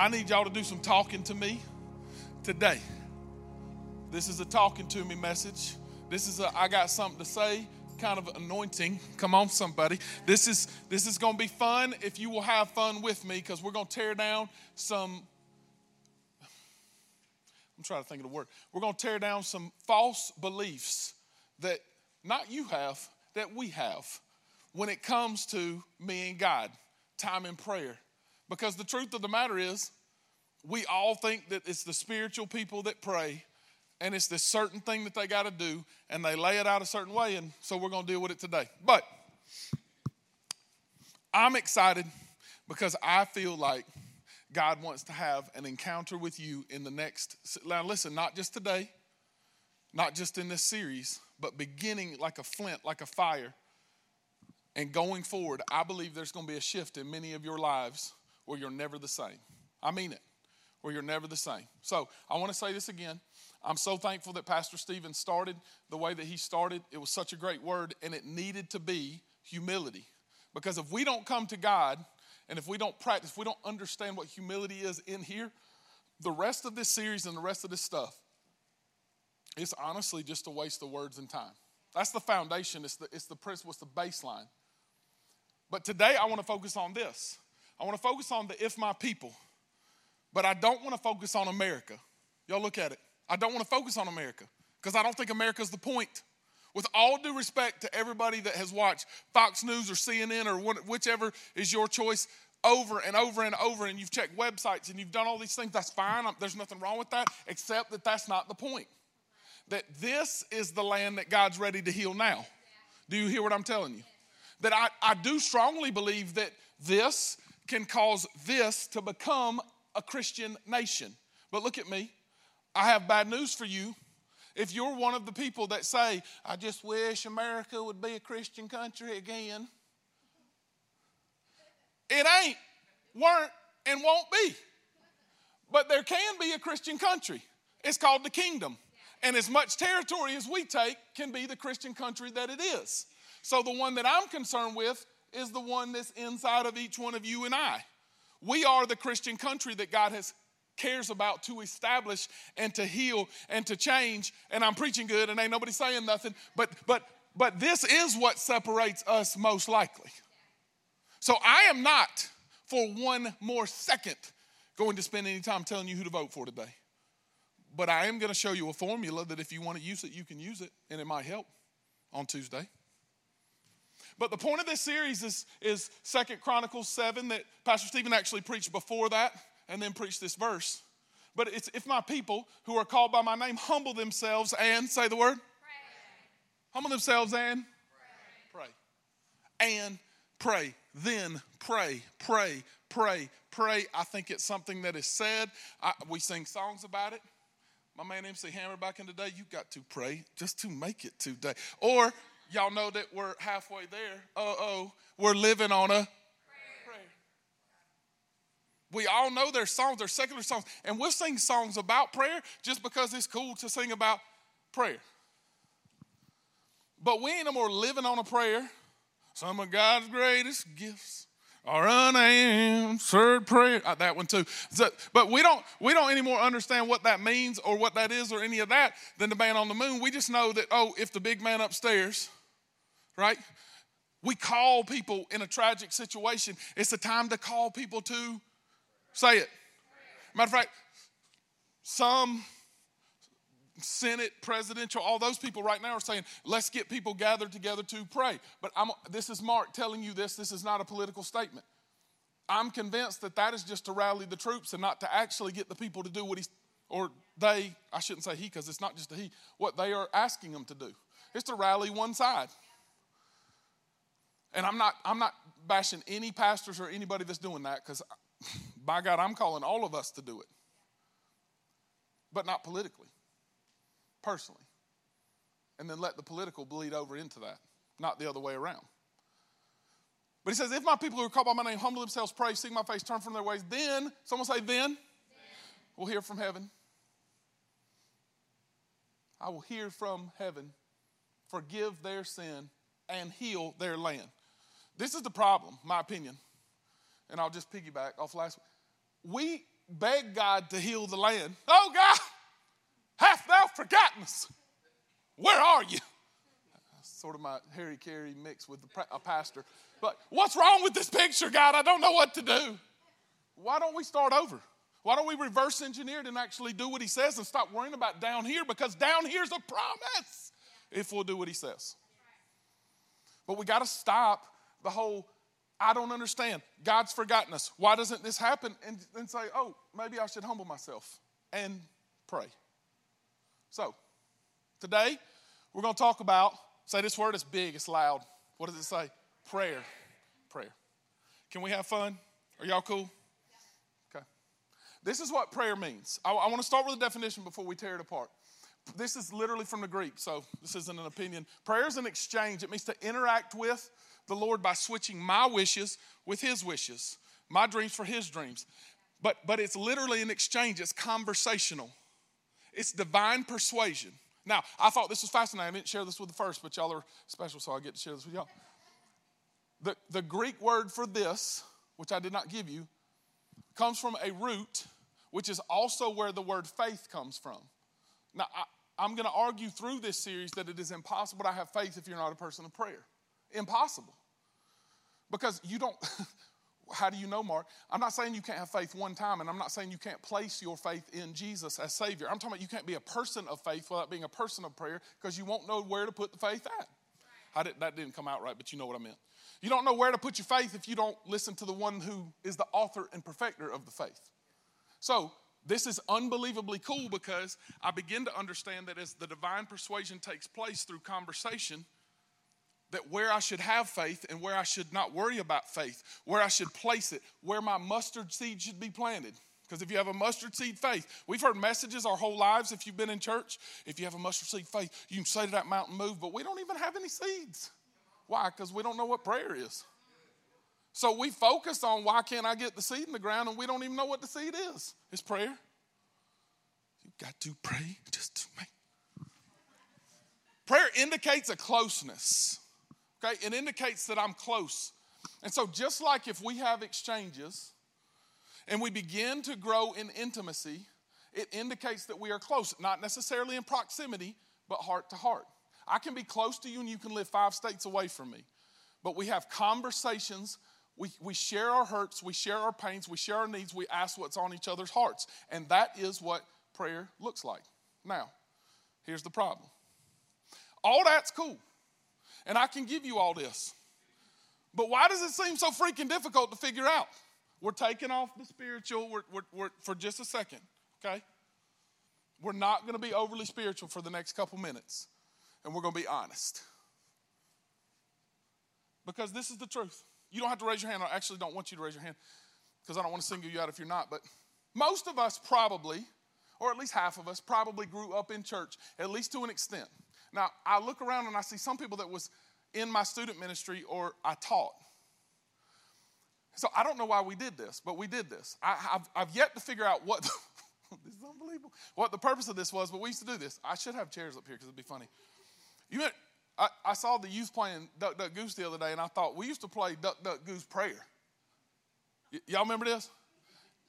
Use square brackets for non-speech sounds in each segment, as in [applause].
I need y'all to do some talking to me today. This is a talking to me message. This is a I got something to say kind of anointing. Come on, somebody. This is this is going to be fun if you will have fun with me because we're going to tear down some. I'm trying to think of the word. We're going to tear down some false beliefs that not you have, that we have when it comes to me and God, time in prayer. Because the truth of the matter is, we all think that it's the spiritual people that pray and it's this certain thing that they got to do, and they lay it out a certain way, and so we're going to deal with it today. But I'm excited because I feel like God wants to have an encounter with you in the next. Now, listen, not just today, not just in this series, but beginning like a flint, like a fire, and going forward. I believe there's going to be a shift in many of your lives where you're never the same. I mean it, where you're never the same. So I want to say this again. I'm so thankful that Pastor Stephen started the way that he started. It was such a great word, and it needed to be humility. Because if we don't come to God and if we don't practice, if we don't understand what humility is in here, the rest of this series and the rest of this stuff, it's honestly just a waste of words and time. That's the foundation, it's the, it's the principle, it's the baseline. But today I want to focus on this. I want to focus on the if my people, but I don't want to focus on America. Y'all look at it. I don't want to focus on America because I don't think America's the point. With all due respect to everybody that has watched Fox News or CNN or whichever is your choice over and over and over, and you've checked websites and you've done all these things, that's fine. There's nothing wrong with that, except that that's not the point. That this is the land that God's ready to heal now. Do you hear what I'm telling you? That I, I do strongly believe that this can cause this to become a Christian nation. But look at me. I have bad news for you. If you're one of the people that say, I just wish America would be a Christian country again, it ain't, weren't, and won't be. But there can be a Christian country. It's called the kingdom. And as much territory as we take can be the Christian country that it is. So the one that I'm concerned with is the one that's inside of each one of you and I. We are the Christian country that God has cares about to establish and to heal and to change. And I'm preaching good and ain't nobody saying nothing, but but but this is what separates us most likely. So I am not for one more second going to spend any time telling you who to vote for today. But I am going to show you a formula that if you want to use it, you can use it, and it might help on Tuesday. But the point of this series is, is Second Chronicles 7 that Pastor Stephen actually preached before that and then preached this verse. But it's if my people who are called by my name humble themselves and say the word, pray. humble themselves and pray. pray. And pray. Then pray, pray, pray, pray. I think it's something that is said. I, we sing songs about it. My man MC Hammer back in the day, you got to pray just to make it today. Or y'all know that we're halfway there. Uh oh, we're living on a prayer. we all know their songs, they're secular songs, and we'll sing songs about prayer just because it's cool to sing about prayer. But we ain't no more living on a prayer. Some of God's greatest gifts are unanswered prayer. Uh, that one too. So, but we don't we don't anymore understand what that means or what that is or any of that than the man on the moon. We just know that oh, if the big man upstairs, right? We call people in a tragic situation. It's a time to call people to Say it. Matter of fact, some Senate, presidential, all those people right now are saying, let's get people gathered together to pray. But I'm, this is Mark telling you this. This is not a political statement. I'm convinced that that is just to rally the troops and not to actually get the people to do what he's, or they, I shouldn't say he because it's not just a he, what they are asking them to do. It's to rally one side. And I'm not, I'm not bashing any pastors or anybody that's doing that because [laughs] by God, I'm calling all of us to do it, but not politically, personally. And then let the political bleed over into that, not the other way around. But he says, If my people who are called by my name humble themselves, pray, seek my face, turn from their ways, then, someone say, then, then. we'll hear from heaven. I will hear from heaven, forgive their sin, and heal their land. This is the problem, my opinion and I'll just piggyback off last week. We beg God to heal the land. Oh God, hast thou forgotten us? Where are you? sort of my Harry Caray mix with a pastor. But what's wrong with this picture, God? I don't know what to do. Why don't we start over? Why don't we reverse engineer it and actually do what he says and stop worrying about down here? Because down here's a promise if we'll do what he says. But we got to stop the whole I don't understand. God's forgotten us. Why doesn't this happen? And then say, oh, maybe I should humble myself and pray. So, today we're going to talk about, say this word is big, it's loud. What does it say? Prayer. Prayer. Can we have fun? Are y'all cool? Okay. This is what prayer means. I, I want to start with a definition before we tear it apart. This is literally from the Greek, so this isn't an opinion. Prayer is an exchange, it means to interact with the Lord by switching my wishes with His wishes, my dreams for His dreams. But, but it's literally an exchange, it's conversational, it's divine persuasion. Now, I thought this was fascinating. I didn't share this with the first, but y'all are special, so I get to share this with y'all. The, the Greek word for this, which I did not give you, comes from a root, which is also where the word faith comes from. Now, I, I'm going to argue through this series that it is impossible to have faith if you're not a person of prayer. Impossible. Because you don't, [laughs] how do you know, Mark? I'm not saying you can't have faith one time, and I'm not saying you can't place your faith in Jesus as Savior. I'm talking about you can't be a person of faith without being a person of prayer because you won't know where to put the faith at. Did, that didn't come out right, but you know what I meant. You don't know where to put your faith if you don't listen to the one who is the author and perfecter of the faith. So, this is unbelievably cool because I begin to understand that as the divine persuasion takes place through conversation, that where I should have faith and where I should not worry about faith, where I should place it, where my mustard seed should be planted. Because if you have a mustard seed faith, we've heard messages our whole lives if you've been in church. If you have a mustard seed faith, you can say to that mountain, move, but we don't even have any seeds. Why? Because we don't know what prayer is. So we focus on why can't I get the seed in the ground and we don't even know what the seed is. It's prayer. You got to pray just to make. Prayer indicates a closeness. Okay, it indicates that I'm close. And so, just like if we have exchanges and we begin to grow in intimacy, it indicates that we are close, not necessarily in proximity, but heart to heart. I can be close to you and you can live five states away from me. But we have conversations, we, we share our hurts, we share our pains, we share our needs, we ask what's on each other's hearts. And that is what prayer looks like. Now, here's the problem all that's cool. And I can give you all this. But why does it seem so freaking difficult to figure out? We're taking off the spiritual we're, we're, we're, for just a second, okay? We're not going to be overly spiritual for the next couple minutes, and we're going to be honest. Because this is the truth. You don't have to raise your hand. I actually don't want you to raise your hand because I don't want to single you out if you're not. But most of us probably, or at least half of us, probably grew up in church, at least to an extent. Now, I look around and I see some people that was in my student ministry or I taught. So I don't know why we did this, but we did this. I, have I've yet to figure out what, [laughs] this is unbelievable, what the purpose of this was, but we used to do this. I should have chairs up here because it'd be funny. You know, I, I saw the youth playing Duck, Duck, Goose the other day, and I thought, we used to play Duck, Duck, Goose prayer. Y- y'all remember this?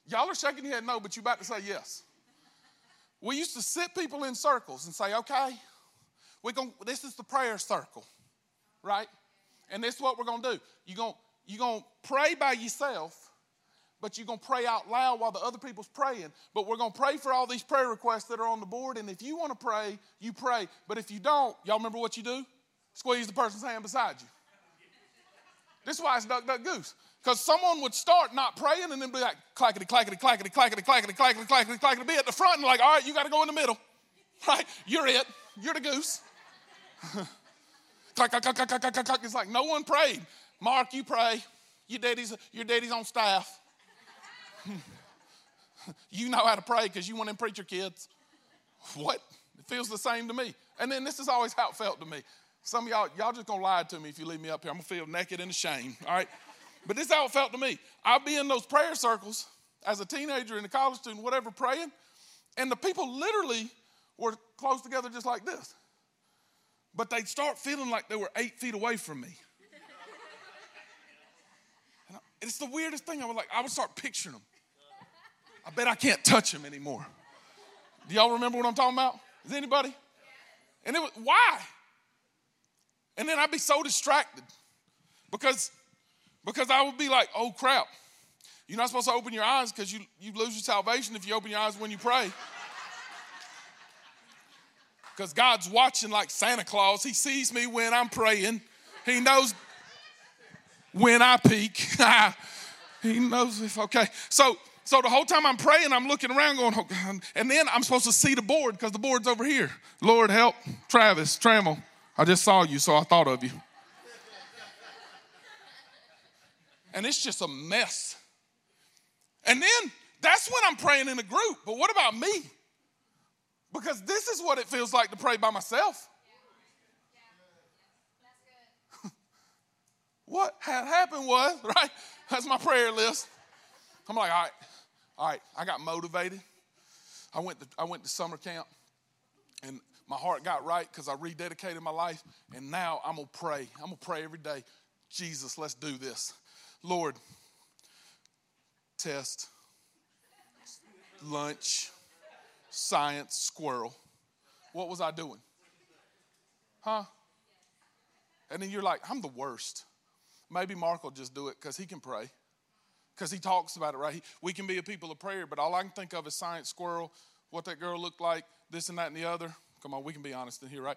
Y'all are shaking your head no, but you're about to say yes. We used to sit people in circles and say, okay, we're going this is the prayer circle, right? And this is what we're gonna do. You're gonna you're gonna pray by yourself, but you're gonna pray out loud while the other people's praying. But we're gonna pray for all these prayer requests that are on the board. And if you want to pray, you pray. But if you don't, y'all remember what you do? Squeeze the person's hand beside you. This is why it's duck, duck, goose. Because someone would start not praying and then be like, clackety, clackety, clackety, clackety, clackety, clackety, clackety, clackety, be at the front and like, all right, you got to go in the middle. [laughs] Right? You're it. You're the goose. [laughs] It's like no one prayed. Mark, you pray. Your daddy's, your daddy's on staff. [laughs] you know how to pray because you want to preach your kids. What? It feels the same to me. And then this is always how it felt to me. Some of y'all, y'all just gonna lie to me if you leave me up here. I'm gonna feel naked and ashamed. All right. But this is how it felt to me. I'd be in those prayer circles as a teenager and a college student, whatever, praying, and the people literally were close together just like this but they'd start feeling like they were eight feet away from me. And it's the weirdest thing. I was like, I would start picturing them. I bet I can't touch them anymore. Do y'all remember what I'm talking about? Is anybody? And it was, why? And then I'd be so distracted because, because I would be like, oh crap. You're not supposed to open your eyes because you, you lose your salvation if you open your eyes when you pray. Because God's watching like Santa Claus. He sees me when I'm praying. He knows when I peek. [laughs] he knows if okay. So so the whole time I'm praying, I'm looking around going, oh God. And then I'm supposed to see the board because the board's over here. Lord help, Travis, Trammell. I just saw you, so I thought of you. and it's just a mess. And then that's when I'm praying in a group. But what about me? Because this is what it feels like to pray by myself. [laughs] what had happened was, [laughs] right? That's my prayer list. I'm like, all right, all right, I got motivated. I went to, I went to summer camp and my heart got right because I rededicated my life. And now I'm going to pray. I'm going to pray every day. Jesus, let's do this. Lord, test, lunch, science, squirrel. What was I doing? Huh? And then you're like, I'm the worst. Maybe Mark will just do it because he can pray because he talks about it, right? He, we can be a people of prayer, but all I can think of is science squirrel, what that girl looked like, this and that and the other. Come on, we can be honest in here, right?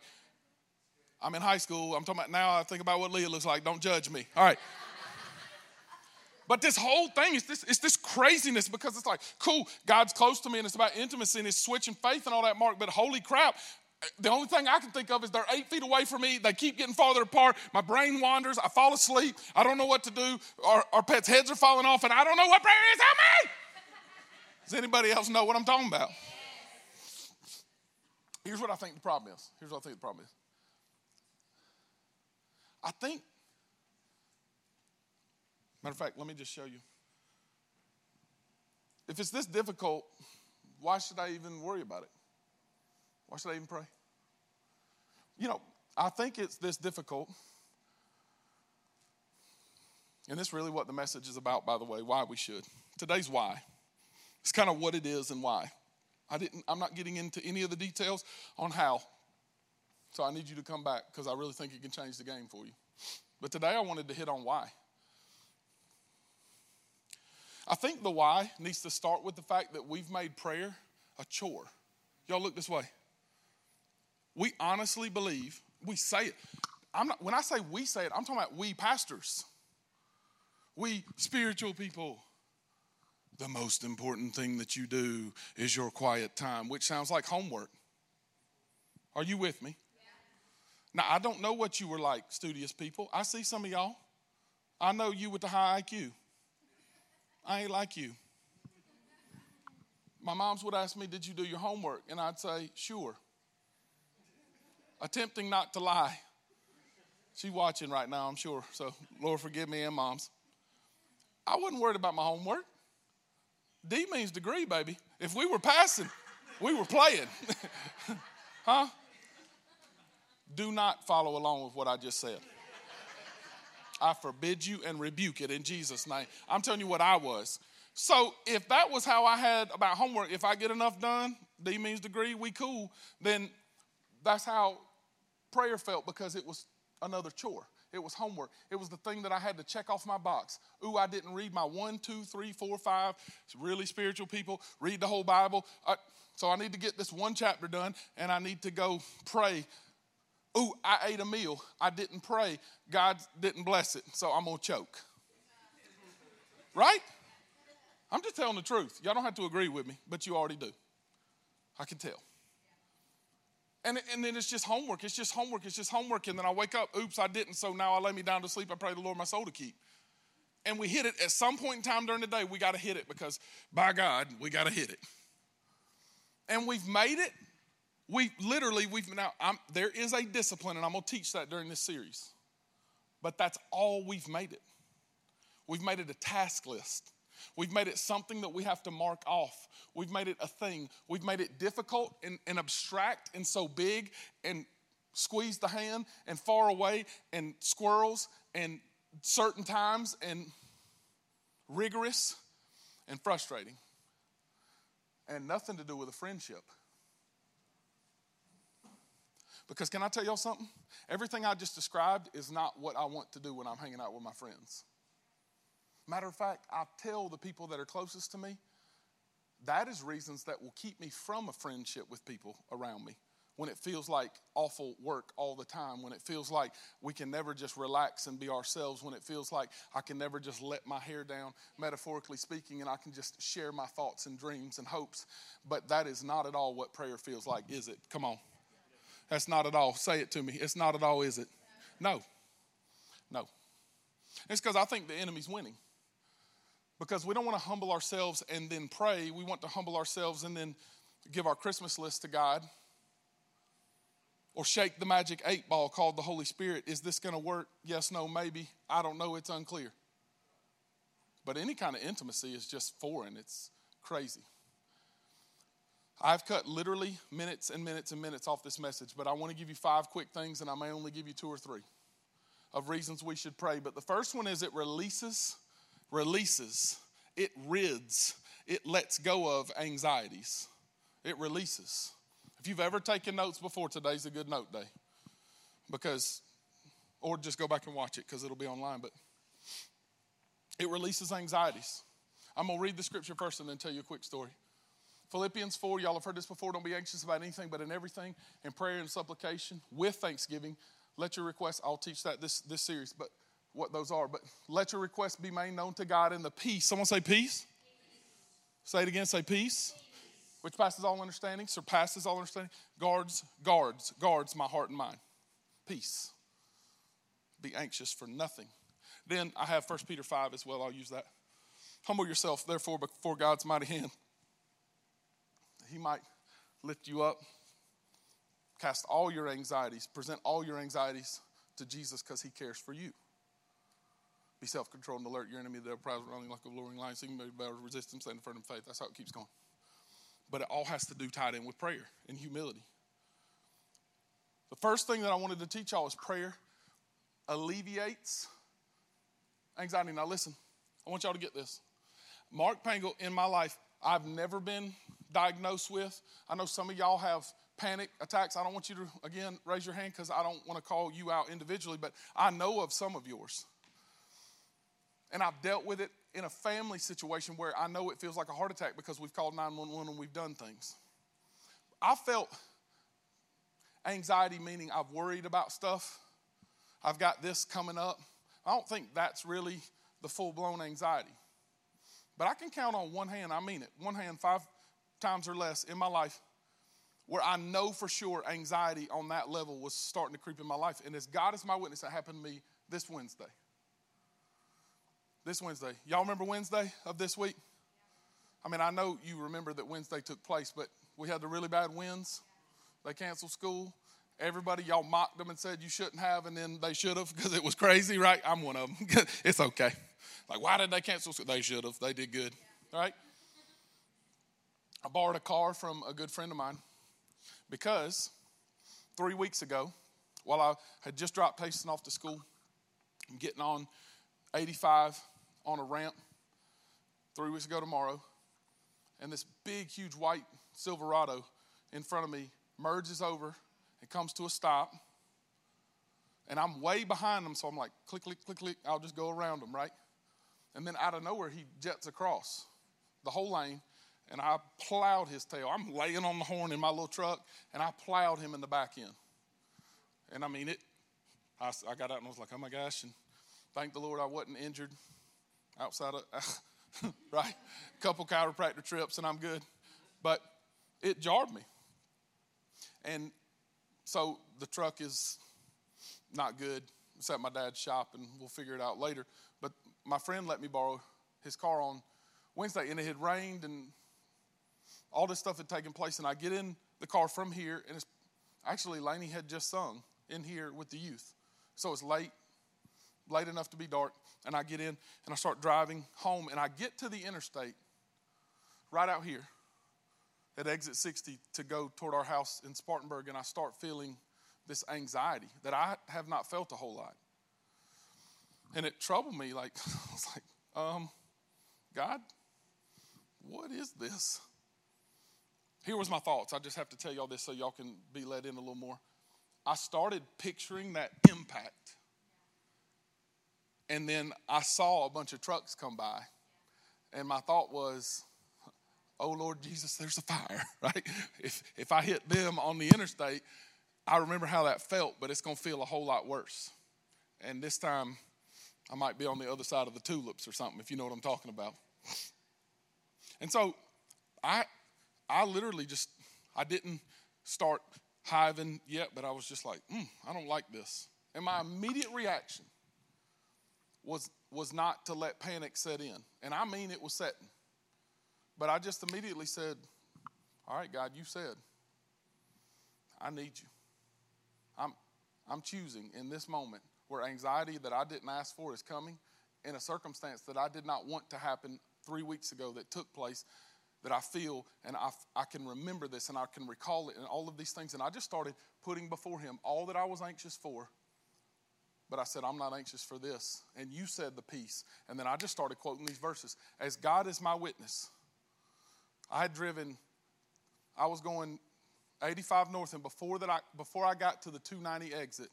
I'm in high school. I'm talking about now. I think about what Leah looks like. Don't judge me. All right. But this whole thing is this, it's this craziness because it's like, cool, God's close to me and it's about intimacy and it's switching faith and all that, Mark. But holy crap, the only thing I can think of is they're eight feet away from me. They keep getting farther apart. My brain wanders. I fall asleep. I don't know what to do. Our, our pets' heads are falling off, and I don't know what prayer is. Help me! Does anybody else know what I'm talking about? Here's what I think the problem is. Here's what I think the problem is. I think, matter of fact, let me just show you. If it's this difficult, why should I even worry about it? Why should I even pray? You know, I think it's this difficult. And this is really what the message is about, by the way, why we should. Today's why. It's kind of what it is and why. I didn't, I'm not getting into any of the details on how. So I need you to come back because I really think it can change the game for you. But today I wanted to hit on why. I think the why needs to start with the fact that we've made prayer a chore. Y'all look this way we honestly believe, we say it. I'm not, when I say we say it, I'm talking about we pastors, we spiritual people. The most important thing that you do is your quiet time, which sounds like homework. Are you with me? Yeah. Now, I don't know what you were like, studious people. I see some of y'all. I know you with the high IQ. I ain't like you. My moms would ask me, Did you do your homework? And I'd say, Sure attempting not to lie. She's watching right now, I'm sure. So, Lord, forgive me and moms. I wasn't worried about my homework. D means degree, baby. If we were passing, we were playing. [laughs] huh? Do not follow along with what I just said. I forbid you and rebuke it in Jesus' name. I'm telling you what I was. So if that was how I had about homework, if I get enough done, D means degree, we cool, then that's how prayer felt because it was another chore. It was homework. It was the thing that I had to check off my box. Ooh, I didn't read my one, two, three, four, five. Really spiritual people. Read the whole Bible. So I need to get this one chapter done and I need to go pray. Ooh, I ate a meal. I didn't pray. God didn't bless it. So I'm going to choke. Right? I'm just telling the truth. Y'all don't have to agree with me, but you already do. I can tell. And, and then it's just homework. It's just homework. It's just homework. And then I wake up, oops, I didn't. So now I lay me down to sleep. I pray the Lord my soul to keep. And we hit it at some point in time during the day. We got to hit it because by God, we got to hit it. And we've made it. We literally, we've now, I'm, there is a discipline, and I'm to teach that during this series. But that's all we've made it. We've made it a task list. We've made it something that we have to mark off. We've made it a thing. We've made it difficult and, and abstract and so big and squeeze the hand and far away and squirrels and certain times and rigorous and frustrating. and nothing to do with a friendship. Because can I tell y'all something? Everything I just described is not what I want to do when I'm hanging out with my friends. Matter of fact, I tell the people that are closest to me, that is reasons that will keep me from a friendship with people around me when it feels like awful work all the time, when it feels like we can never just relax and be ourselves, when it feels like I can never just let my hair down, metaphorically speaking, and I can just share my thoughts and dreams and hopes. But that is not at all what prayer feels like, is it? Come on. That's not at all. Say it to me. It's not at all, is it? No. No. It's because I think the enemy's winning. Because we don't want to humble ourselves and then pray. We want to humble ourselves and then give our Christmas list to God or shake the magic eight ball called the Holy Spirit. Is this going to work? Yes, no, maybe. I don't know. It's unclear. But any kind of intimacy is just foreign, it's crazy. I've cut literally minutes and minutes and minutes off this message, but I want to give you five quick things, and I may only give you two or three of reasons we should pray. But the first one is it releases, releases, it rids, it lets go of anxieties. It releases. If you've ever taken notes before, today's a good note day. Because, or just go back and watch it because it'll be online. But it releases anxieties. I'm going to read the scripture first and then tell you a quick story. Philippians 4, y'all have heard this before. Don't be anxious about anything, but in everything, in prayer and supplication, with thanksgiving, let your requests, I'll teach that this, this series, but what those are. But let your requests be made known to God in the peace. Someone say peace. peace. Say it again, say peace. peace which passes all understanding, surpasses all understanding, guards, guards, guards my heart and mind. Peace. Be anxious for nothing. Then I have 1 Peter 5 as well. I'll use that. Humble yourself, therefore, before God's mighty hand. He might lift you up. Cast all your anxieties, present all your anxieties to Jesus because he cares for you. Be self controlled and alert your enemy, the prize running like a luring lion, seeking to resist him, stand in front of faith. That's how it keeps going. But it all has to do tied in with prayer and humility. The first thing that I wanted to teach y'all is prayer alleviates anxiety. Now, listen, I want y'all to get this. Mark Pangle in my life, I've never been diagnosed with. I know some of y'all have panic attacks. I don't want you to, again, raise your hand because I don't want to call you out individually, but I know of some of yours. And I've dealt with it in a family situation where I know it feels like a heart attack because we've called 911 and we've done things. I felt anxiety, meaning I've worried about stuff. I've got this coming up. I don't think that's really the full blown anxiety. But I can count on one hand, I mean it, one hand, five times or less in my life where I know for sure anxiety on that level was starting to creep in my life. And as God is my witness, that happened to me this Wednesday this Wednesday. Y'all remember Wednesday of this week? I mean, I know you remember that Wednesday took place, but we had the really bad winds. They canceled school. Everybody, y'all mocked them and said you shouldn't have, and then they should have because it was crazy, right? I'm one of them. [laughs] it's okay. Like, why did they cancel school? They should have. They did good, right? I borrowed a car from a good friend of mine because three weeks ago, while I had just dropped Payson off to school, I'm getting on 85 on a ramp three weeks ago tomorrow, and this big, huge white Silverado in front of me merges over and comes to a stop. And I'm way behind them, so I'm like, click, click, click, click. I'll just go around them, right? And then out of nowhere, he jets across the whole lane, and I plowed his tail. I'm laying on the horn in my little truck, and I plowed him in the back end. And I mean, it. I, I got out and I was like, oh my gosh. And thank the Lord I wasn't injured outside of, [laughs] right? A couple chiropractor trips and I'm good. But it jarred me. And so the truck is not good. It's at my dad's shop and we'll figure it out later. But my friend let me borrow his car on Wednesday and it had rained and all this stuff had taken place. And I get in the car from here and it's actually Laney had just sung in here with the youth. So it's late, late enough to be dark and I get in and I start driving home and I get to the interstate right out here at exit 60 to go toward our house in Spartanburg and I start feeling this anxiety that I have not felt a whole lot. And it troubled me like [laughs] I was like, um, God, what is this? Here was my thoughts. I just have to tell y'all this so y'all can be let in a little more. I started picturing that impact. And then I saw a bunch of trucks come by. And my thought was, oh Lord Jesus, there's a fire, [laughs] right? If, if I hit them on the interstate, I remember how that felt, but it's going to feel a whole lot worse. And this time, I might be on the other side of the tulips or something, if you know what I'm talking about. And so I, I literally just, I didn't start hiving yet, but I was just like, mm, I don't like this. And my immediate reaction was, was not to let panic set in. And I mean it was setting. But I just immediately said, All right, God, you said, I need you. I'm, I'm choosing in this moment where anxiety that I didn't ask for is coming in a circumstance that I did not want to happen three weeks ago that took place that I feel and I, I can remember this and I can recall it and all of these things. And I just started putting before Him all that I was anxious for. But I said, I'm not anxious for this. And you said the peace. And then I just started quoting these verses. As God is my witness, I had driven, I was going 85 north, and before that, I, before I got to the 290 exit,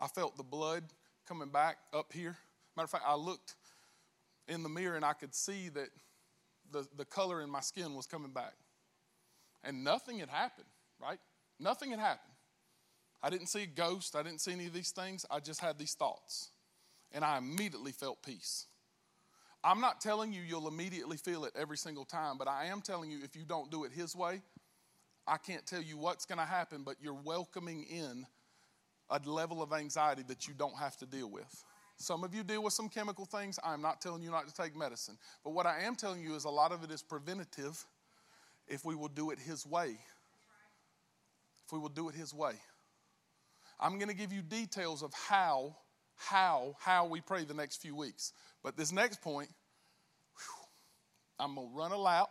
I felt the blood coming back up here. Matter of fact, I looked in the mirror and I could see that the, the color in my skin was coming back. And nothing had happened, right? Nothing had happened. I didn't see a ghost. I didn't see any of these things. I just had these thoughts. And I immediately felt peace. I'm not telling you you'll immediately feel it every single time, but I am telling you if you don't do it His way, I can't tell you what's going to happen, but you're welcoming in a level of anxiety that you don't have to deal with. Some of you deal with some chemical things. I'm not telling you not to take medicine. But what I am telling you is a lot of it is preventative if we will do it His way. If we will do it His way. I'm going to give you details of how, how, how we pray the next few weeks. But this next point, whew, I'm going to run a lap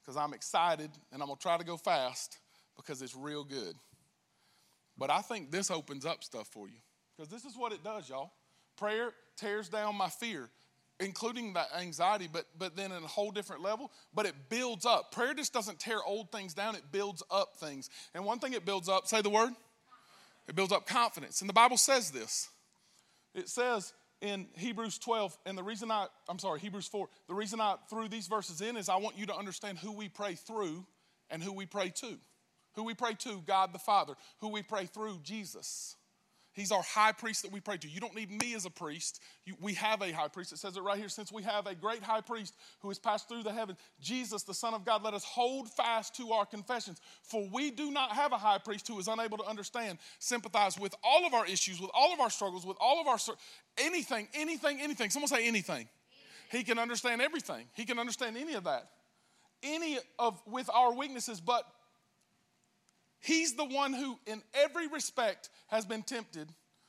because I'm excited and I'm going to try to go fast because it's real good. But I think this opens up stuff for you because this is what it does, y'all. Prayer tears down my fear, including that anxiety, but, but then in a whole different level. But it builds up. Prayer just doesn't tear old things down, it builds up things. And one thing it builds up, say the word, it builds up confidence. And the Bible says this. It says in Hebrews 12, and the reason I, I'm sorry, Hebrews 4, the reason I threw these verses in is I want you to understand who we pray through and who we pray to. Who we pray to, God the Father. Who we pray through, Jesus. He's our high priest that we pray to. You don't need me as a priest. You, we have a high priest. It says it right here. Since we have a great high priest who has passed through the heavens, Jesus, the Son of God, let us hold fast to our confessions. For we do not have a high priest who is unable to understand, sympathize with all of our issues, with all of our struggles, with all of our anything, anything, anything. Someone say anything. He can understand everything. He can understand any of that. Any of with our weaknesses, but He's the one who, in every respect, has been tempted,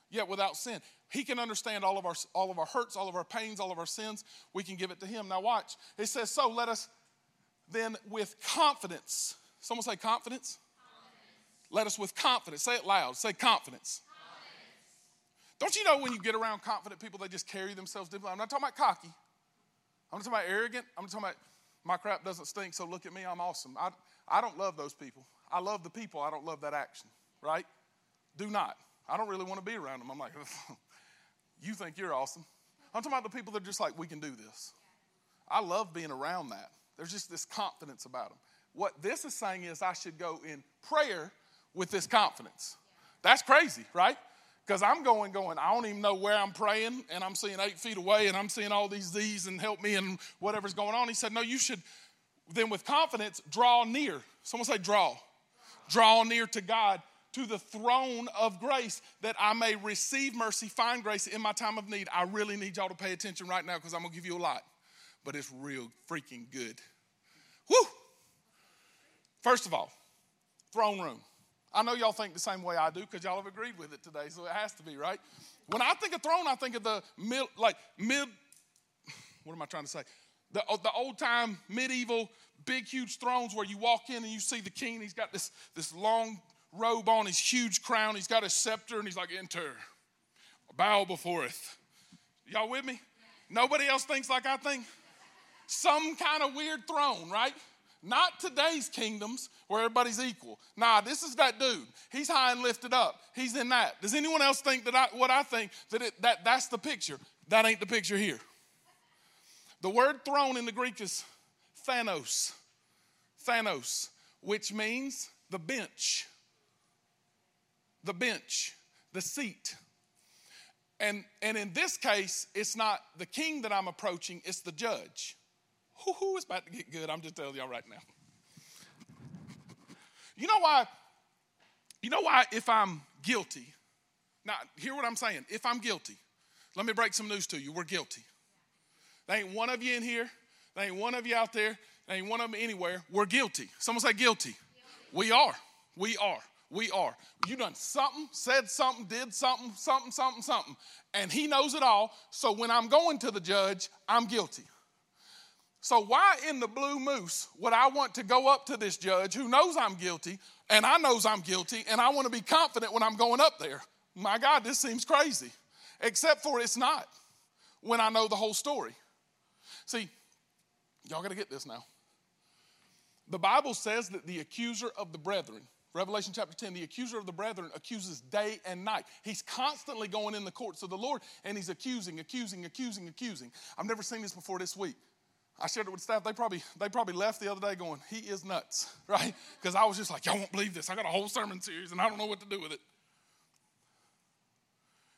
yet without sin. He can understand all of our all of our hurts, all of our pains, all of our sins. We can give it to him. Now watch. It says, so let us then with confidence. Someone say confidence. confidence. Let us with confidence. Say it loud. Say confidence. confidence. Don't you know when you get around confident people, they just carry themselves differently? I'm not talking about cocky. I'm not talking about arrogant. I'm talking about my crap doesn't stink, so look at me, I'm awesome. I, I don't love those people. I love the people, I don't love that action, right? Do not. I don't really want to be around them. I'm like, [laughs] you think you're awesome. I'm talking about the people that are just like, we can do this. I love being around that. There's just this confidence about them. What this is saying is, I should go in prayer with this confidence. That's crazy, right? Because I'm going, going, I don't even know where I'm praying, and I'm seeing eight feet away, and I'm seeing all these these and help me and whatever's going on. He said, No, you should then with confidence draw near. Someone say, draw. Draw near to God, to the throne of grace, that I may receive mercy, find grace in my time of need. I really need y'all to pay attention right now because I'm going to give you a lot, but it's real freaking good. Woo! First of all, throne room. I know y'all think the same way I do because y'all have agreed with it today, so it has to be, right? When I think of throne, I think of the mid, like mid, [sighs] what am I trying to say? The, the old time medieval big, huge thrones where you walk in and you see the king. He's got this, this long robe on, his huge crown. He's got his scepter, and he's like, Enter, bow before it. Y'all with me? Nobody else thinks like I think? Some kind of weird throne, right? Not today's kingdoms where everybody's equal. Nah, this is that dude. He's high and lifted up. He's in that. Does anyone else think that I, what I think that, it, that that's the picture? That ain't the picture here. The word throne in the Greek is Thronos. Thronos, which means the bench. The bench, the seat. And, and in this case, it's not the king that I'm approaching, it's the judge. Whoo, it's about to get good. I'm just telling y'all right now. You know why? You know why if I'm guilty, now hear what I'm saying. If I'm guilty, let me break some news to you. We're guilty. There ain't one of you in here, there ain't one of you out there, there ain't one of them anywhere. We're guilty. Someone say guilty. guilty. We are. We are. We are. You done something, said something, did something, something, something, something. And he knows it all. So when I'm going to the judge, I'm guilty. So why in the blue moose would I want to go up to this judge who knows I'm guilty and I knows I'm guilty and I want to be confident when I'm going up there? My God, this seems crazy. Except for it's not when I know the whole story. See, y'all got to get this now. The Bible says that the accuser of the brethren Revelation chapter 10, the accuser of the brethren accuses day and night. He's constantly going in the courts of the Lord and he's accusing, accusing, accusing, accusing. I've never seen this before this week. I shared it with staff. They probably they probably left the other day going, "He is nuts," [laughs] right? Because I was just like, "Y'all won't believe this. I got a whole sermon series and I don't know what to do with it."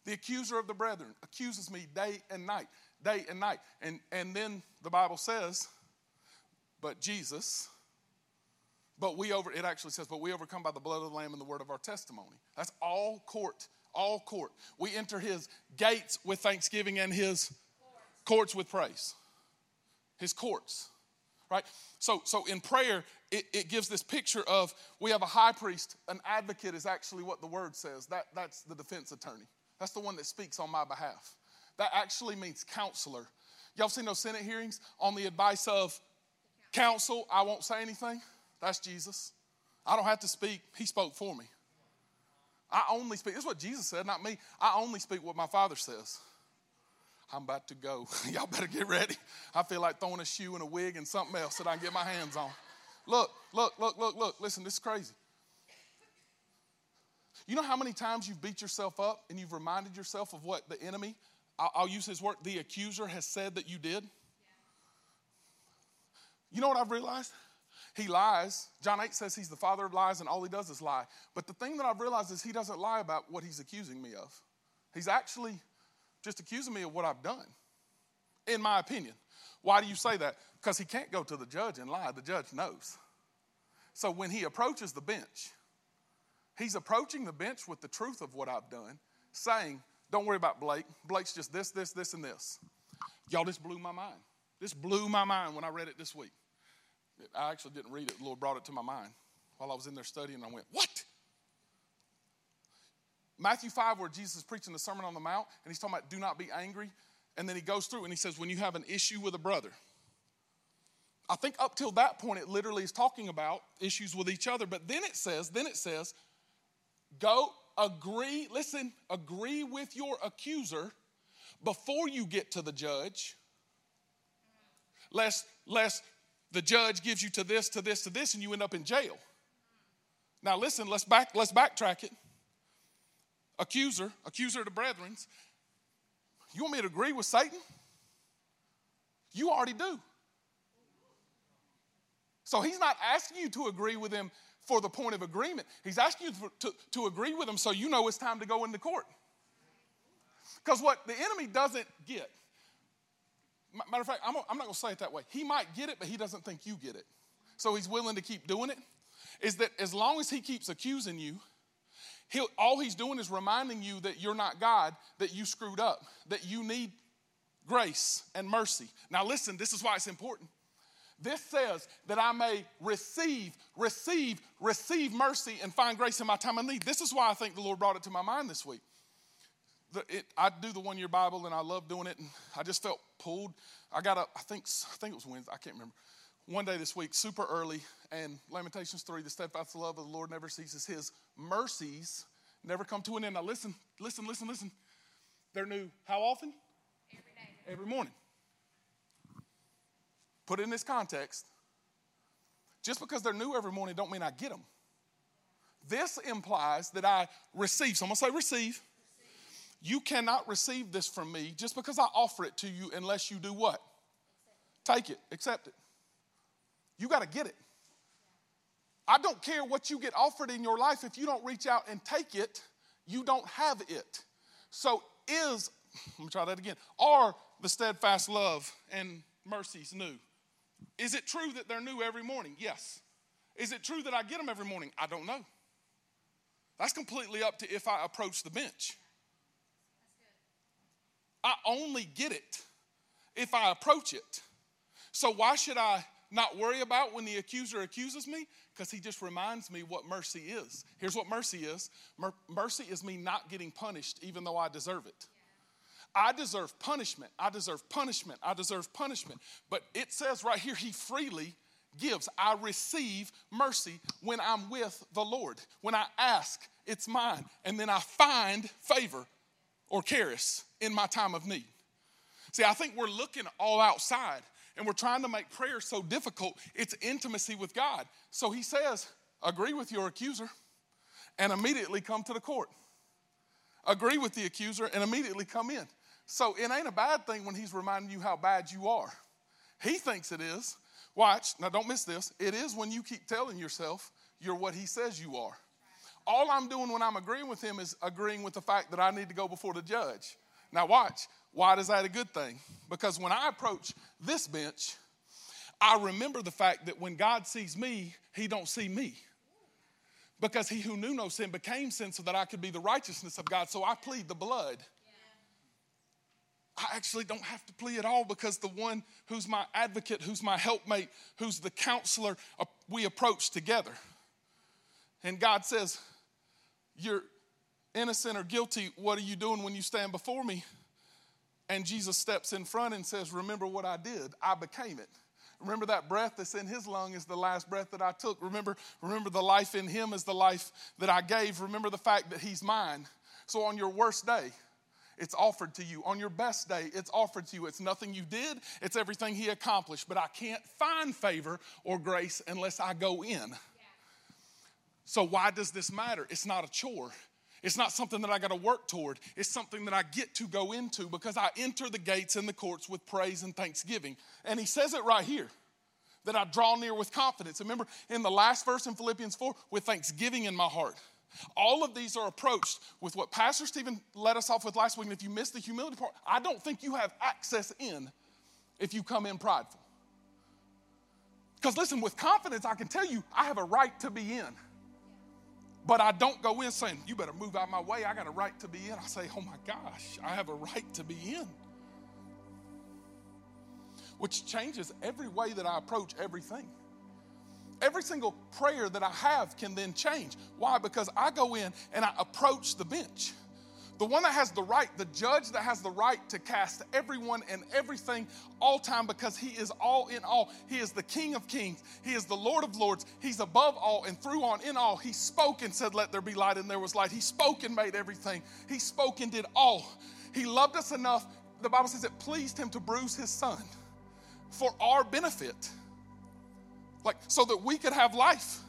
The accuser of the brethren accuses me day and night, day and night, and and then the Bible says, "But Jesus." But we over, it actually says, but we overcome by the blood of the Lamb and the word of our testimony. That's all court, all court. We enter his gates with thanksgiving and his courts, courts with praise. His courts, right? So, so in prayer, it, it gives this picture of we have a high priest, an advocate is actually what the word says. That, that's the defense attorney. That's the one that speaks on my behalf. That actually means counselor. Y'all seen those Senate hearings on the advice of counsel? I won't say anything. That's Jesus. I don't have to speak, He spoke for me. I only speak, this is what Jesus said, not me. I only speak what my Father says. I'm about to go. [laughs] Y'all better get ready. I feel like throwing a shoe and a wig and something else that I can get my hands on. Look, look, look, look, look. Listen, this is crazy. You know how many times you've beat yourself up and you've reminded yourself of what the enemy, I'll, I'll use his word, the accuser has said that you did? You know what I've realized? He lies. John 8 says he's the father of lies and all he does is lie. But the thing that I've realized is he doesn't lie about what he's accusing me of. He's actually just accusing me of what I've done, in my opinion. Why do you say that? Because he can't go to the judge and lie. The judge knows. So when he approaches the bench, he's approaching the bench with the truth of what I've done, saying, Don't worry about Blake. Blake's just this, this, this, and this. Y'all, this blew my mind. This blew my mind when I read it this week. I actually didn't read it. The Lord brought it to my mind while I was in there studying. I went, What? Matthew 5, where Jesus is preaching the Sermon on the Mount, and he's talking about do not be angry. And then he goes through and he says, When you have an issue with a brother, I think up till that point, it literally is talking about issues with each other. But then it says, then it says, go agree, listen, agree with your accuser before you get to the judge, lest, lest the judge gives you to this, to this, to this, and you end up in jail. Now listen, let's back, let's backtrack it. Accuser, accuser of the brethren. You want me to agree with Satan? You already do. So he's not asking you to agree with him for the point of agreement. He's asking you to, to agree with him so you know it's time to go into court. Because what the enemy doesn't get, Matter of fact, I'm, I'm not going to say it that way. He might get it, but he doesn't think you get it. So he's willing to keep doing it. Is that as long as he keeps accusing you, he'll, all he's doing is reminding you that you're not God, that you screwed up, that you need grace and mercy. Now, listen, this is why it's important. This says that I may receive, receive, receive mercy and find grace in my time of need. This is why I think the Lord brought it to my mind this week the, it, I do the one year Bible and I love doing it. And I just felt pulled. I got up, I think, I think it was Wednesday, I can't remember. One day this week, super early, and Lamentations 3 the steadfast love of the Lord never ceases. His mercies never come to an end. Now, listen, listen, listen, listen. They're new how often? Every day. Every morning. Put it in this context. Just because they're new every morning don't mean I get them. This implies that I receive. Someone say receive. You cannot receive this from me just because I offer it to you unless you do what? Take it, accept it. You got to get it. I don't care what you get offered in your life. If you don't reach out and take it, you don't have it. So, is, [laughs] let me try that again, are the steadfast love and mercies new? Is it true that they're new every morning? Yes. Is it true that I get them every morning? I don't know. That's completely up to if I approach the bench. I only get it if I approach it. So, why should I not worry about when the accuser accuses me? Because he just reminds me what mercy is. Here's what mercy is Mer- mercy is me not getting punished even though I deserve it. I deserve punishment. I deserve punishment. I deserve punishment. But it says right here, he freely gives. I receive mercy when I'm with the Lord. When I ask, it's mine. And then I find favor or charis in my time of need. See, I think we're looking all outside and we're trying to make prayer so difficult. It's intimacy with God. So he says, agree with your accuser and immediately come to the court. Agree with the accuser and immediately come in. So it ain't a bad thing when he's reminding you how bad you are. He thinks it is. Watch, now don't miss this. It is when you keep telling yourself you're what he says you are. All I'm doing when I'm agreeing with him is agreeing with the fact that I need to go before the judge. Now, watch. Why is that a good thing? Because when I approach this bench, I remember the fact that when God sees me, he don't see me. Because he who knew no sin became sin so that I could be the righteousness of God. So I plead the blood. I actually don't have to plead at all because the one who's my advocate, who's my helpmate, who's the counselor, uh, we approach together. And God says, You're innocent or guilty. What are you doing when you stand before me? And Jesus steps in front and says, Remember what I did. I became it. Remember that breath that's in his lung is the last breath that I took. Remember, remember the life in him is the life that I gave. Remember the fact that he's mine. So on your worst day, it's offered to you. On your best day, it's offered to you. It's nothing you did, it's everything he accomplished. But I can't find favor or grace unless I go in. So, why does this matter? It's not a chore. It's not something that I got to work toward. It's something that I get to go into because I enter the gates and the courts with praise and thanksgiving. And he says it right here that I draw near with confidence. Remember in the last verse in Philippians 4, with thanksgiving in my heart. All of these are approached with what Pastor Stephen led us off with last week. And if you missed the humility part, I don't think you have access in if you come in prideful. Because listen, with confidence, I can tell you I have a right to be in. But I don't go in saying, You better move out my way. I got a right to be in. I say, Oh my gosh, I have a right to be in. Which changes every way that I approach everything. Every single prayer that I have can then change. Why? Because I go in and I approach the bench. The one that has the right, the judge that has the right to cast everyone and everything all time because he is all in all. He is the King of kings. He is the Lord of lords. He's above all and through on in all. He spoke and said, Let there be light, and there was light. He spoke and made everything. He spoke and did all. He loved us enough, the Bible says it pleased him to bruise his son for our benefit, like so that we could have life.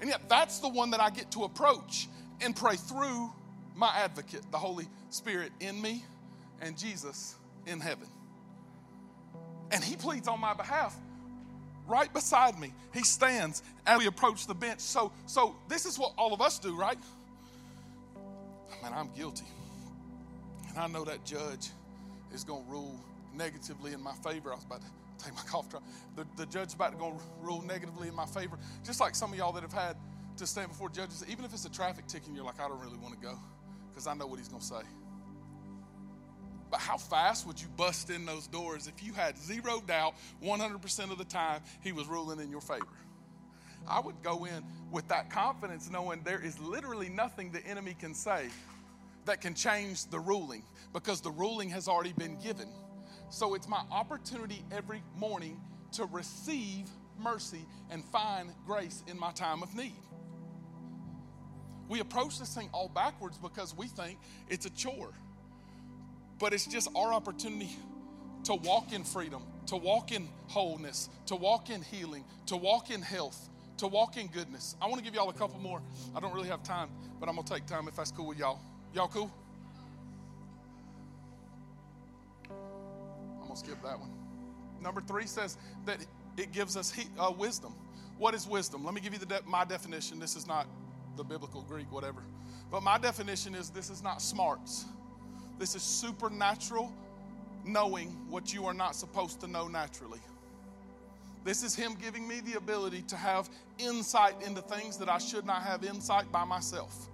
And yet, that's the one that I get to approach and pray through my advocate, the Holy Spirit in me, and Jesus in heaven. And he pleads on my behalf right beside me. He stands as we approach the bench. So, so this is what all of us do, right? Man, I'm guilty. And I know that judge is going to rule negatively in my favor. I was about to take my cough drop. The, the judge is about to go rule negatively in my favor. Just like some of y'all that have had to stand before judges, even if it's a traffic ticket and you're like, I don't really want to go because I know what he's going to say. But how fast would you bust in those doors if you had zero doubt 100% of the time he was ruling in your favor? I would go in with that confidence knowing there is literally nothing the enemy can say that can change the ruling because the ruling has already been given. So it's my opportunity every morning to receive mercy and find grace in my time of need. We approach this thing all backwards because we think it's a chore. But it's just our opportunity to walk in freedom, to walk in wholeness, to walk in healing, to walk in health, to walk in goodness. I want to give y'all a couple more. I don't really have time, but I'm going to take time if that's cool with y'all. Y'all cool? I'm going to skip that one. Number three says that it gives us he, uh, wisdom. What is wisdom? Let me give you de- my definition. This is not the biblical Greek, whatever. But my definition is this is not smarts. This is supernatural knowing what you are not supposed to know naturally. This is Him giving me the ability to have insight into things that I should not have insight by myself.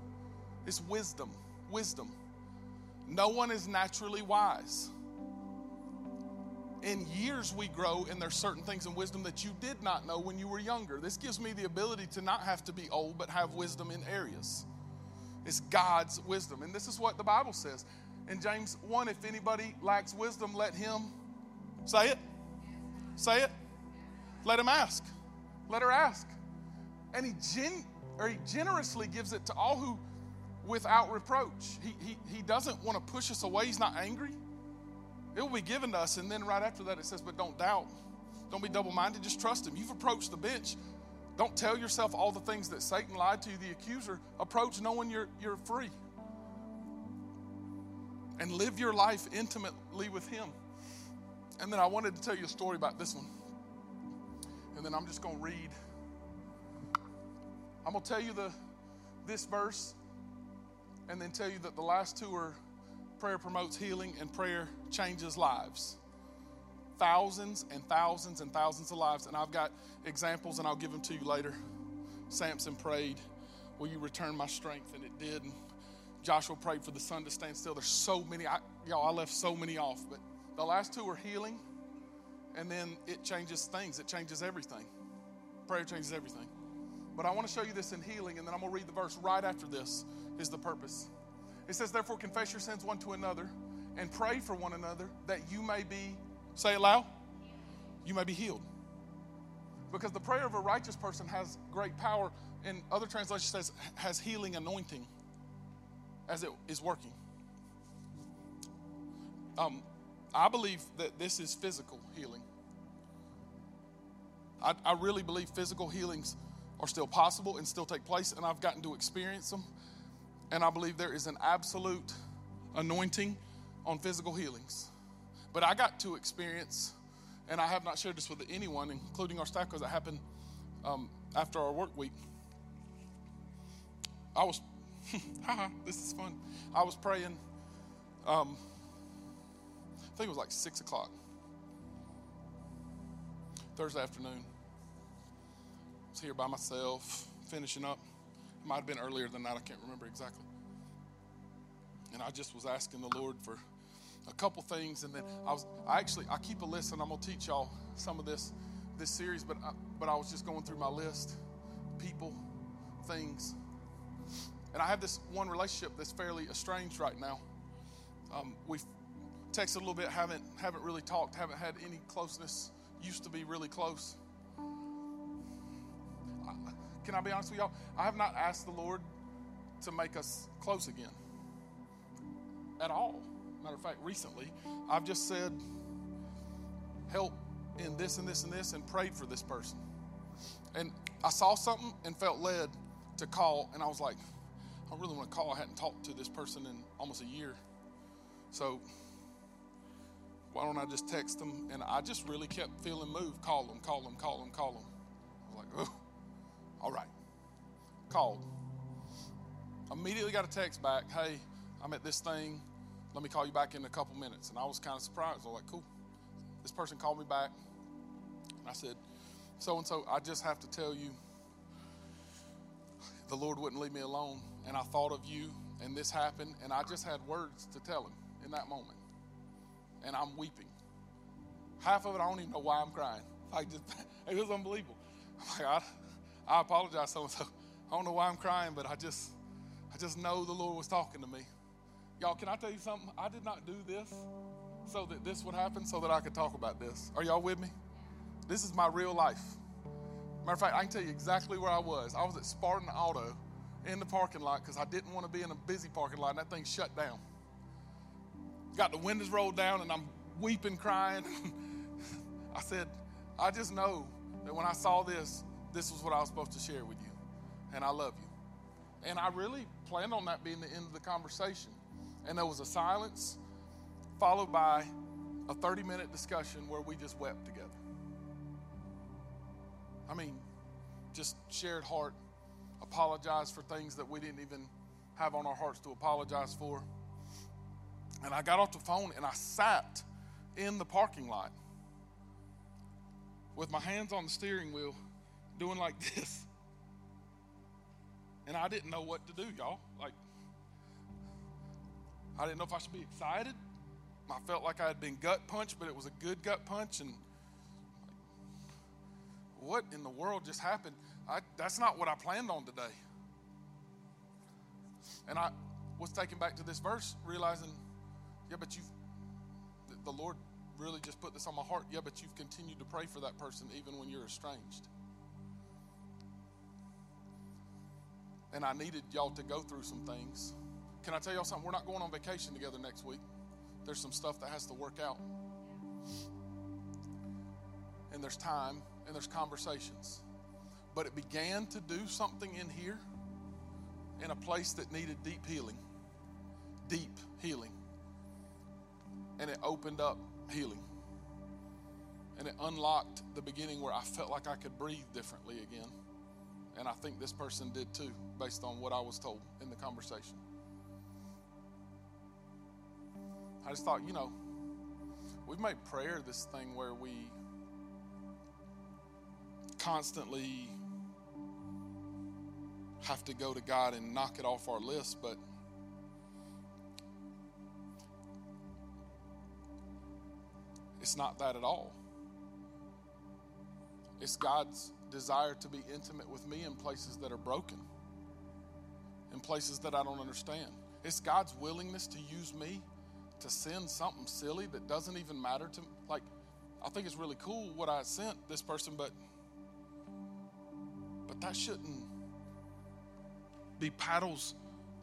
It's wisdom. Wisdom. No one is naturally wise. In years, we grow, and there's certain things in wisdom that you did not know when you were younger. This gives me the ability to not have to be old, but have wisdom in areas. It's God's wisdom. And this is what the Bible says in James 1 if anybody lacks wisdom, let him say it. Say it. Let him ask. Let her ask. And he, gen, or he generously gives it to all who, without reproach. He, he, he doesn't want to push us away. He's not angry. It will be given to us. And then right after that, it says, but don't doubt. Don't be double minded. Just trust him. You've approached the bench. Don't tell yourself all the things that Satan lied to you, the accuser. Approach knowing you're, you're free. And live your life intimately with him. And then I wanted to tell you a story about this one. And then I'm just going to read. I'm going to tell you the this verse and then tell you that the last two are prayer promotes healing and prayer changes lives. Thousands and thousands and thousands of lives. And I've got examples and I'll give them to you later. Samson prayed, Will you return my strength? And it did. And Joshua prayed for the sun to stand still. There's so many. I, y'all, I left so many off. But the last two are healing and then it changes things, it changes everything. Prayer changes everything. But I want to show you this in healing, and then I'm going to read the verse right after this, is the purpose. It says, Therefore, confess your sins one to another and pray for one another that you may be, say it loud, you may be healed. Because the prayer of a righteous person has great power, and other translations says has healing anointing as it is working. Um, I believe that this is physical healing. I, I, really believe physical healings are still possible and still take place, and I've gotten to experience them. And I believe there is an absolute anointing on physical healings. But I got to experience, and I have not shared this with anyone, including our staff, because it happened um, after our work week. I was, [laughs] haha, this is fun. I was praying. Um, I think it was like six o'clock Thursday afternoon. I was here by myself, finishing up. Might have been earlier than that, I can't remember exactly. And I just was asking the Lord for a couple things, and then I was I actually I keep a list, and I'm gonna teach y'all some of this this series, but I, but I was just going through my list, people, things, and I have this one relationship that's fairly estranged right now. Um, we've texted a little bit, haven't haven't really talked, haven't had any closeness. Used to be really close. Can I be honest with y'all? I have not asked the Lord to make us close again at all. Matter of fact, recently, I've just said, help in this and this and this, and prayed for this person. And I saw something and felt led to call, and I was like, I really want to call. I hadn't talked to this person in almost a year. So why don't I just text them? And I just really kept feeling moved. Call them, call them, call them, call them. I was like, oh, all right. Called. Immediately got a text back, hey, I'm at this thing. Let me call you back in a couple minutes. And I was kind of surprised. I was like, cool. This person called me back. And I said, so and so, I just have to tell you, the Lord wouldn't leave me alone. And I thought of you, and this happened. And I just had words to tell him in that moment. And I'm weeping. Half of it, I don't even know why I'm crying. [laughs] Like, just, [laughs] it was unbelievable. I'm like, I, I apologize, so and so. I don't know why I'm crying, but I just, I just know the Lord was talking to me. Y'all, can I tell you something? I did not do this so that this would happen, so that I could talk about this. Are y'all with me? This is my real life. Matter of fact, I can tell you exactly where I was. I was at Spartan Auto in the parking lot because I didn't want to be in a busy parking lot, and that thing shut down. Got the windows rolled down, and I'm weeping, crying. [laughs] I said, I just know that when I saw this, this was what I was supposed to share with you. And I love you. And I really planned on that being the end of the conversation. And there was a silence, followed by a 30 minute discussion where we just wept together. I mean, just shared heart, apologized for things that we didn't even have on our hearts to apologize for. And I got off the phone and I sat in the parking lot with my hands on the steering wheel, doing like [laughs] this. And I didn't know what to do, y'all. Like, I didn't know if I should be excited. I felt like I had been gut punched, but it was a good gut punch. And what in the world just happened? I, that's not what I planned on today. And I was taken back to this verse, realizing, yeah, but you've, the Lord really just put this on my heart. Yeah, but you've continued to pray for that person even when you're estranged. And I needed y'all to go through some things. Can I tell y'all something? We're not going on vacation together next week. There's some stuff that has to work out. And there's time and there's conversations. But it began to do something in here in a place that needed deep healing. Deep healing. And it opened up healing. And it unlocked the beginning where I felt like I could breathe differently again. And I think this person did too, based on what I was told in the conversation. I just thought, you know, we've made prayer this thing where we constantly have to go to God and knock it off our list, but it's not that at all. It's God's desire to be intimate with me in places that are broken, in places that I don't understand. It's God's willingness to use me to send something silly that doesn't even matter to me. Like, I think it's really cool what I sent this person, but but that shouldn't be paddles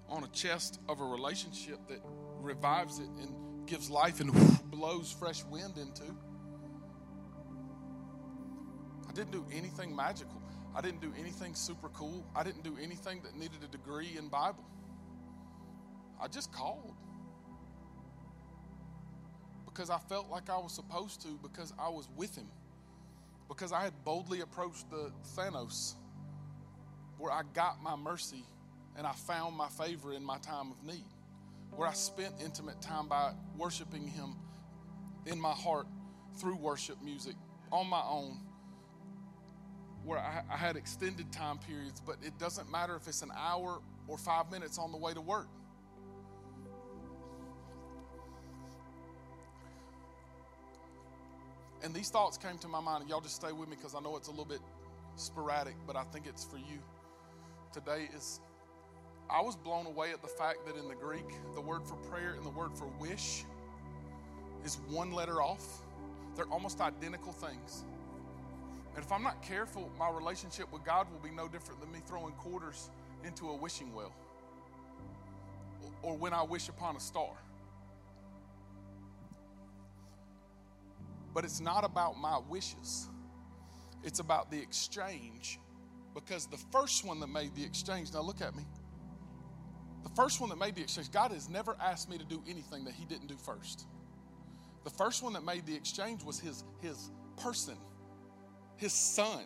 on a chest of a relationship that revives it and gives life and [laughs] blows fresh wind into. Didn't do anything magical. I didn't do anything super cool. I didn't do anything that needed a degree in Bible. I just called because I felt like I was supposed to because I was with him. Because I had boldly approached the Thronos where I got my mercy and I found my favor in my time of need, where I spent intimate time by worshiping Him in my heart through worship music on my own, where I, I had extended time periods, but it doesn't matter if it's an hour or five minutes on the way to work. And these thoughts came to my mind, y'all just stay with me because I know it's a little bit sporadic, but I think it's for you today is I was blown away at the fact that in the Greek, the word for prayer and the word for wish is one letter off. They're almost identical things. And if I'm not careful, my relationship with God will be no different than me throwing quarters into a wishing well or when I wish upon a star. But it's not about my wishes, it's about the exchange because the first one that made the exchange, now look at me. The first one that made the exchange, God has never asked me to do anything that He didn't do first. The first one that made the exchange was His, his person, His Son,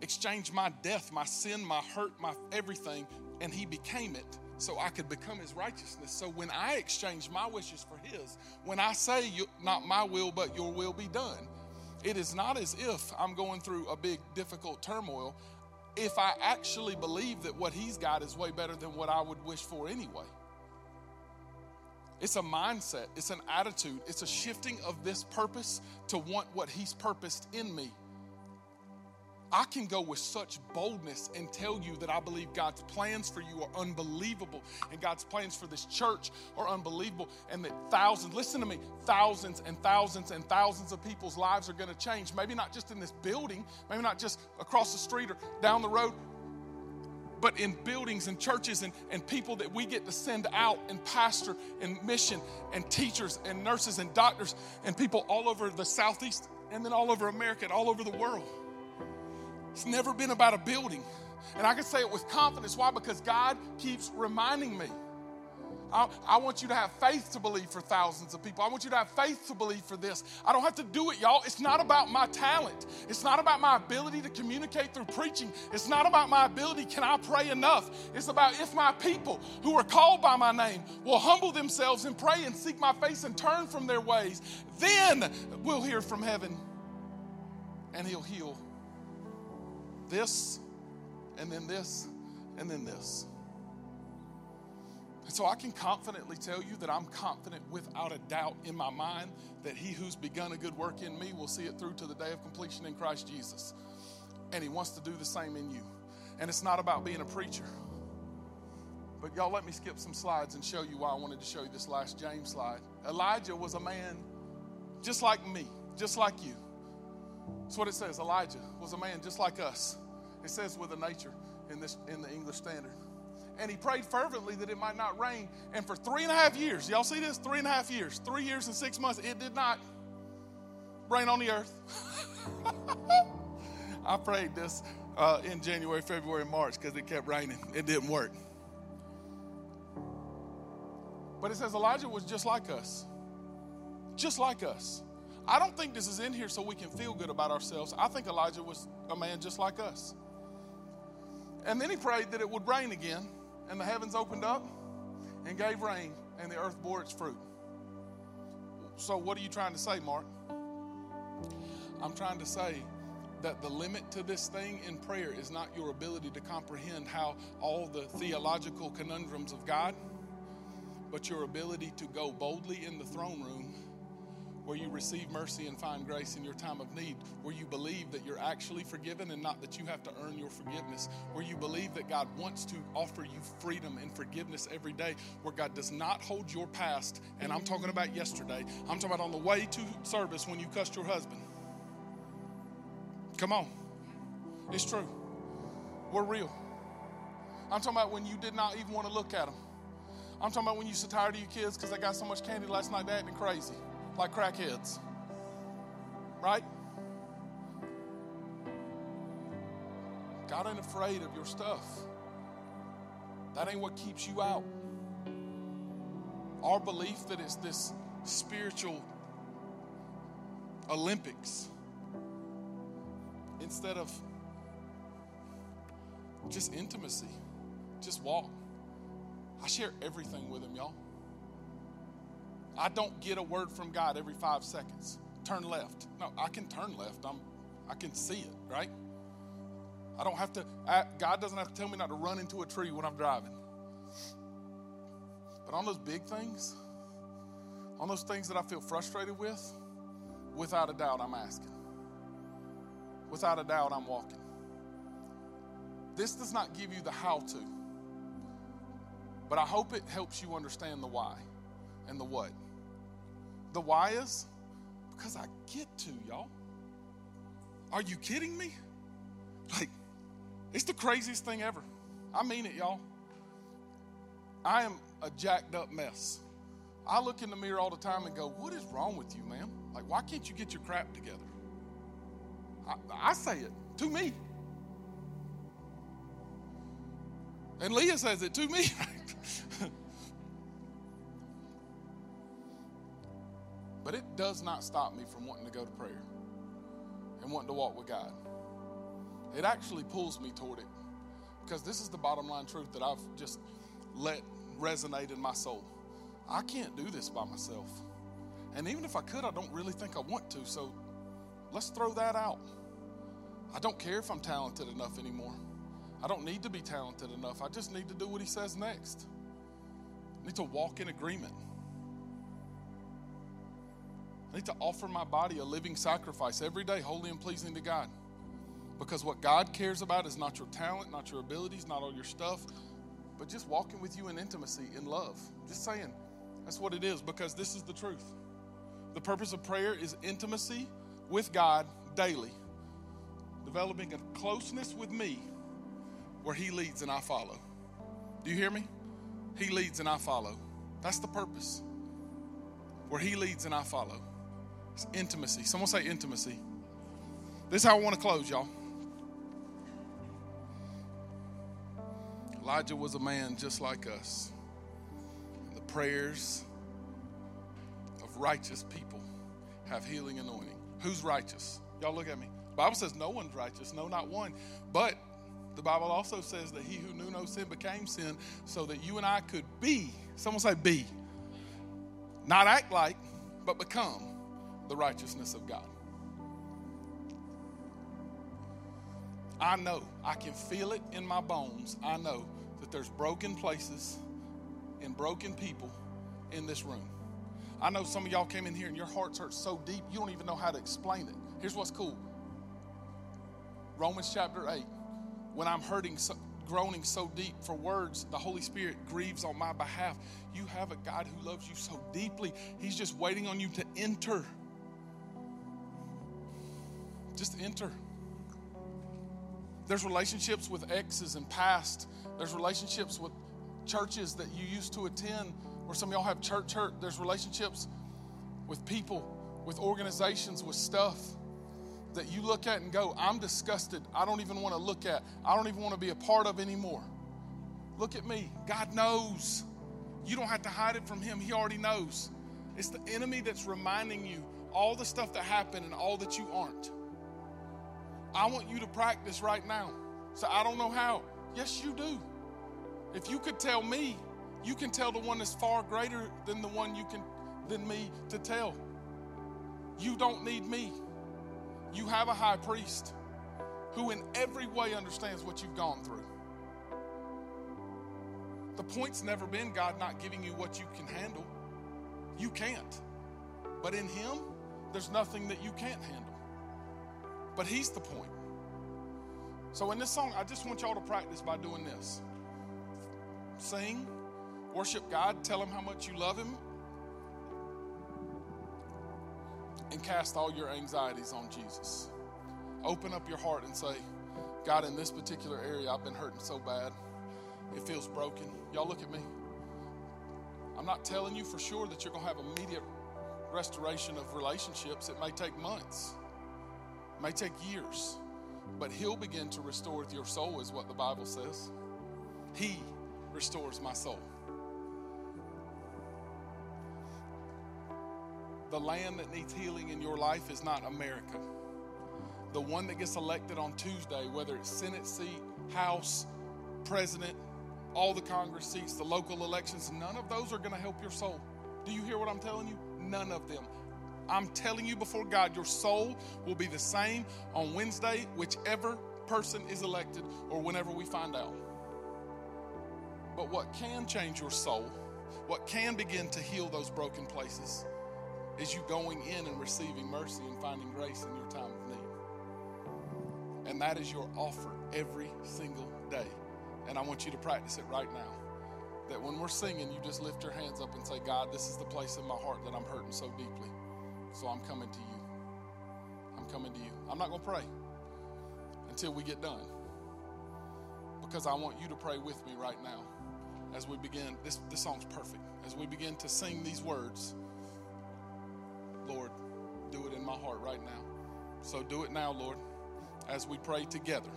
exchanged my death, my sin, my hurt, my everything, and He became it so I could become His righteousness. So when I exchange my wishes for His, when I say, not my will, but your will be done, it is not as if I'm going through a big, difficult turmoil if I actually believe that what he's got is way better than what I would wish for anyway. It's a mindset, it's an attitude, it's a shifting of this purpose to want what he's purposed in me. I can go with such boldness and tell you that I believe God's plans for you are unbelievable and God's plans for this church are unbelievable and that thousands, listen to me, thousands and thousands and thousands of people's lives are going to change. Maybe not just in this building, maybe not just across the street or down the road, but in buildings and churches and, and people that we get to send out and pastor and mission and teachers and nurses and doctors and people all over the Southeast and then all over America and all over the world. It's never been about a building. And I can say it with confidence. Why? Because God keeps reminding me. I, I, want you to have faith to believe for thousands of people. I want you to have faith to believe for this. I don't have to do it, y'all. It's not about my talent. It's not about my ability to communicate through preaching. It's not about my ability, can I pray enough? It's about if my people who are called by my name will humble themselves and pray and seek my face and turn from their ways, then we'll hear from heaven and he'll heal this and then this and then this. And so I can confidently tell you that I'm confident without a doubt in my mind that he who's begun a good work in me will see it through to the day of completion in Christ Jesus. And he wants to do the same in you. And it's not about being a preacher. But y'all, let me skip some slides and show you why I wanted to show you this last James slide. Elijah was a man just like me, just like you. That's what it says. Elijah was a man just like us. It says with a nature in this in the English Standard and he prayed fervently that it might not rain. And for three and a half years, y'all see this? Three and a half years, three years and six months, it did not rain on the earth. [laughs] I prayed this uh, in January, February, March because it kept raining. It didn't work. But it says Elijah was just like us. Just like us. I don't think this is in here so we can feel good about ourselves. I think Elijah was a man just like us. And then he prayed that it would rain again and the heavens opened up and gave rain, and the earth bore its fruit. So, what are you trying to say, Mark? I'm trying to say that the limit to this thing in prayer is not your ability to comprehend how all the theological conundrums of God, but your ability to go boldly in the throne room where you receive mercy and find grace in your time of need, where you believe that you're actually forgiven and not that you have to earn your forgiveness, where you believe that God wants to offer you freedom and forgiveness every day, where God does not hold your past. And I'm talking about yesterday, I'm talking about on the way to service when you cussed your husband. Come on, it's true. We're real. I'm talking about when you did not even want to look at them. I'm talking about when you so tired of your kids because they got so much candy last night, they acting crazy like crackheads. Right? God ain't afraid of your stuff. That ain't what keeps you out. Our belief that it's this spiritual Olympics instead of just intimacy, just walk. I share everything with him, y'all. I don't get a word from God every five seconds. Turn left. No, I can turn left. I'm, I can see it, right? I don't have to, I, God doesn't have to tell me not to run into a tree when I'm driving. But on those big things, on those things that I feel frustrated with, without a doubt, I'm asking. Without a doubt, I'm walking. This does not give you the how to, but I hope it helps you understand the why and the what. The why is because I get to, y'all. Are you kidding me? Like, it's the craziest thing ever. I mean it, y'all. I am a jacked up mess. I look in the mirror all the time and go, What is wrong with you, man? Like, why can't you get your crap together? I, I say it to me. And Leah says it to me. [laughs] But it does not stop me from wanting to go to prayer and wanting to walk with God. It actually pulls me toward it because this is the bottom line truth that I've just let resonate in my soul. I can't do this by myself. And even if I could, I don't really think I want to. So let's throw that out. I don't care if I'm talented enough anymore. I don't need to be talented enough. I just need to do what he says next. I need to walk in agreement. I need to offer my body a living sacrifice every day, holy and pleasing to God. Because what God cares about is not your talent, not your abilities, not all your stuff, but just walking with you in intimacy, in love. Just saying, that's what it is, because this is the truth. The purpose of prayer is intimacy with God daily, developing a closeness with me where He leads and I follow. Do you hear me? He leads and I follow. That's the purpose. Where He leads and I follow. It's intimacy. Someone say intimacy. This is how I want to close, y'all. Elijah was a man just like us. The prayers of righteous people have healing anointing. Who's righteous? Y'all look at me. The Bible says no one's righteous, no, not one. But the Bible also says that he who knew no sin became sin so that you and I could be, someone say be, not act like, but become the righteousness of God. I know, I can feel it in my bones. I know that there's broken places and broken people in this room. I know some of y'all came in here and your hearts hurt so deep you don't even know how to explain it. Here's what's cool Romans chapter 8. When I'm hurting, so, groaning so deep for words, the Holy Spirit grieves on my behalf. You have a God who loves you so deeply, He's just waiting on you to enter. Just enter. There's relationships with exes and past. There's relationships with churches that you used to attend, or some of y'all have church hurt. There's relationships with people, with organizations, with stuff that you look at and go, I'm disgusted. I don't even want to look at. I don't even want to be a part of anymore. Look at me. God knows. You don't have to hide it from Him, He already knows. It's the enemy that's reminding you all the stuff that happened and all that you aren't. I want you to practice right now. So I don't know how. Yes, you do. If you could tell me, you can tell the one that's far greater than the one you can than me to tell. You don't need me. You have a high priest who in every way understands what you've gone through. The point's never been God not giving you what you can handle. You can't. But in Him, there's nothing that you can't handle. But He's the point. So in this song, I just want y'all to practice by doing this sing, worship God, tell Him how much you love Him, and cast all your anxieties on Jesus. Open up your heart and say, God, in this particular area, I've been hurting so bad. It feels broken. Y'all look at me. I'm not telling you for sure that you're going to have immediate restoration of relationships. It may take months, may take years, but He'll begin to restore your soul, is what the Bible says. He restores my soul. The land that needs healing in your life is not America. The one that gets elected on Tuesday, whether it's Senate seat, House, President, all the Congress seats, the local elections, none of those are going to help your soul. Do you hear what I'm telling you? None of them. I'm telling you before God, your soul will be the same on Wednesday, whichever person is elected or whenever we find out. But what can change your soul, what can begin to heal those broken places, is you going in and receiving mercy and finding grace in your time of need. And that is your offer every single day. And I want you to practice it right now. That when we're singing, you just lift your hands up and say, God, this is the place in my heart that I'm hurting so deeply. So I'm coming to you. I'm coming to you. I'm not going to pray until we get done because I want you to pray with me right now as we begin. This, this song's perfect. As we begin to sing these words, Lord, do it in my heart right now. So do it now, Lord, as we pray together.